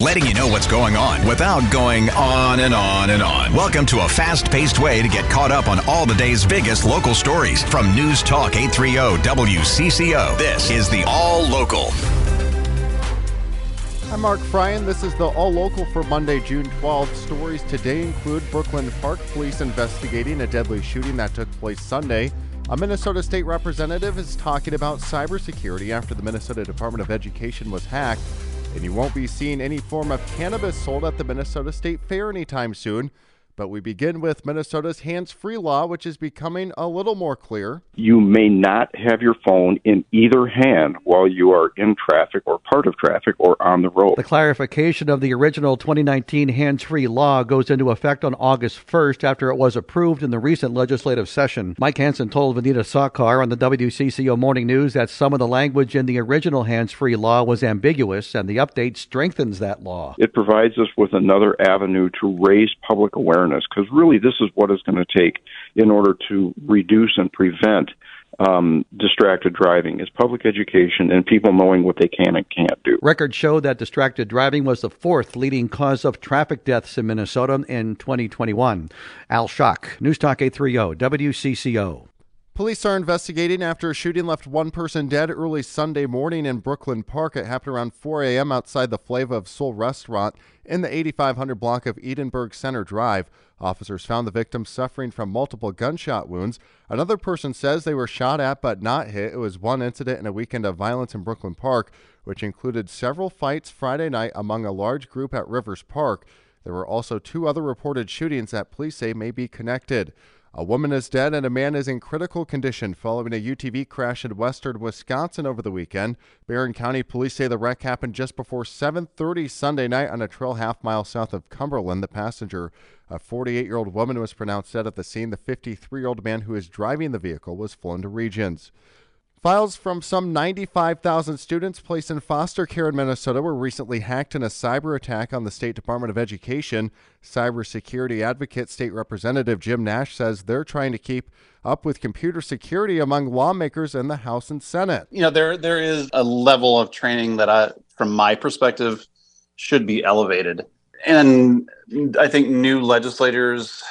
letting you know what's going on without going on and on and on. Welcome to a fast paced way to get caught up on all the day's biggest local stories from News Talk 830 WCCO. This is the All Local. I'm Mark Freie. This is the All Local for Monday, June 12th. Stories today include Brooklyn Park police investigating a deadly shooting that took place Sunday. A Minnesota state representative is talking about cybersecurity after the Minnesota Department of Education was hacked. And you won't be seeing any form of cannabis sold at the Minnesota State Fair anytime soon. But we begin with Minnesota's hands free law, which is becoming a little more clear. You may not have your phone in either hand while you are in traffic or part of traffic or on the road. The clarification of the original 2019 hands free law goes into effect on August 1st after it was approved in the recent legislative session. Mike Hansen told Vineeta Sawkar on the WCCO Morning News that some of the language in the original hands free law was ambiguous, and the update strengthens that law. It provides us with another avenue to raise public awareness awareness because really this is what it's going to take in order to reduce and prevent um, distracted driving is public education and people knowing what they can and can't do. Records show that distracted driving was the fourth leading cause of traffic deaths in Minnesota in 2021. Al Shock, News Talk 830, WCCO. Police are investigating after a shooting left one person dead early Sunday morning in Brooklyn Park. It happened around 4 a.m. outside the Flavor of Soul restaurant in the 8500 block of Edinburgh Center Drive. Officers found the victim suffering from multiple gunshot wounds. Another person says they were shot at but not hit. It was one incident in a weekend of violence in Brooklyn Park, which included several fights Friday night among a large group at Rivers Park. There were also two other reported shootings that police say may be connected. A woman is dead and a man is in critical condition following a UTV crash in western Wisconsin over the weekend. Barron County police say the wreck happened just before 7:30 Sunday night on a trail half mile south of Cumberland. The passenger, a 48-year-old woman, was pronounced dead at the scene. The 53-year-old man who is driving the vehicle was flown to Regions. Files from some 95,000 students placed in foster care in Minnesota were recently hacked in a cyber attack on the State Department of Education. Cybersecurity advocate State Representative Jim Nash says they're trying to keep up with computer security among lawmakers in the House and Senate. You know, there there is a level of training that I from my perspective should be elevated. And I think new legislators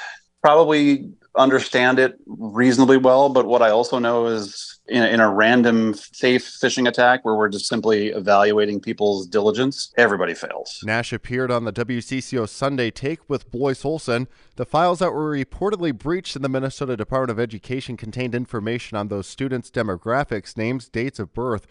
probably understand it reasonably well, but what I also know is in a, in a random safe phishing attack where we're just simply evaluating people's diligence, everybody fails. Nash appeared on the WCCO Sunday Take with Blois Olson. The files that were reportedly breached in the Minnesota Department of Education contained information on those students' demographics, names, dates of birth,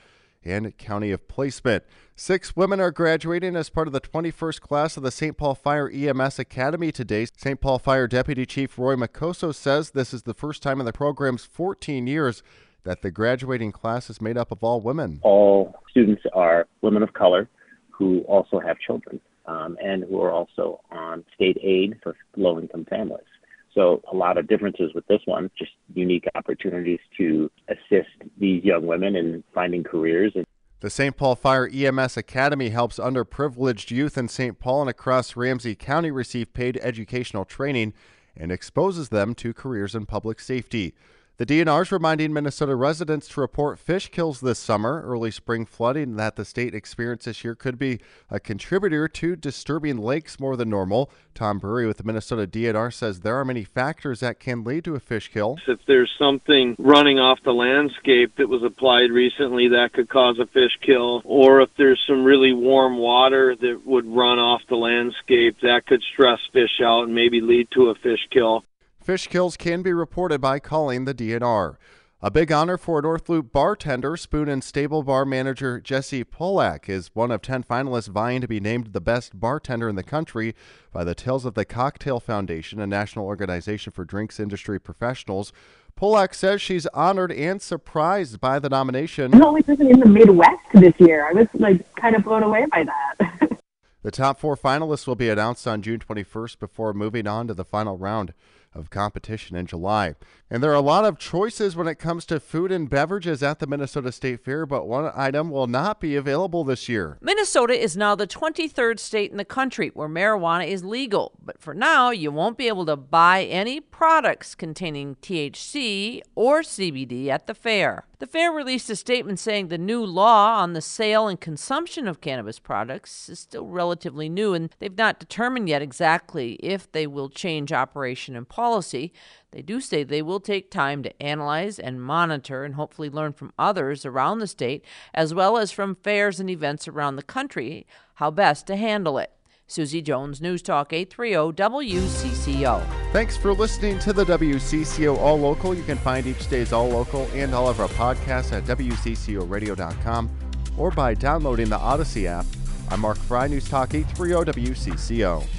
and county of placement. Six women are graduating as part of the 21st class of the St. Paul Fire EMS Academy today. St. Paul Fire Deputy Chief Roy Macoso says this is the first time in the program's 14 years that the graduating class is made up of all women. All students are women of color who also have children um, and who are also on state aid for low income families. So, a lot of differences with this one, just unique opportunities to assist these young women in finding careers. The St. Paul Fire EMS Academy helps underprivileged youth in St. Paul and across Ramsey County receive paid educational training and exposes them to careers in public safety. The DNR is reminding Minnesota residents to report fish kills this summer. Early spring flooding that the state experienced this year could be a contributor to disturbing lakes more than normal. Tom Burry with the Minnesota DNR says there are many factors that can lead to a fish kill. If there's something running off the landscape that was applied recently, that could cause a fish kill. Or if there's some really warm water that would run off the landscape, that could stress fish out and maybe lead to a fish kill. Fish kills can be reported by calling the DNR. A big honor for North Loop bartender, Spoon and Stable Bar manager Jesse Polak is one of 10 finalists vying to be named the best bartender in the country by the Tales of the Cocktail Foundation, a national organization for drinks industry professionals. Polak says she's honored and surprised by the nomination. I'm the only person in the Midwest this year. I was like kind of blown away by that. the top four finalists will be announced on June 21st before moving on to the final round of competition in July. And there are a lot of choices when it comes to food and beverages at the Minnesota State Fair, but one item will not be available this year. Minnesota is now the 23rd state in the country where marijuana is legal, but for now, you won't be able to buy any products containing THC or CBD at the fair. The fair released a statement saying the new law on the sale and consumption of cannabis products is still relatively new, and they've not determined yet exactly if they will change operation and policy. They do say they will take time to analyze and monitor and hopefully learn from others around the state, as well as from fairs and events around the country, how best to handle it. Susie Jones, News Talk 830 WCCO. Thanks for listening to the WCCO All Local. You can find each day's All Local and all of our podcasts at WCCORadio.com or by downloading the Odyssey app. I'm Mark Freie, News Talk 830 WCCO.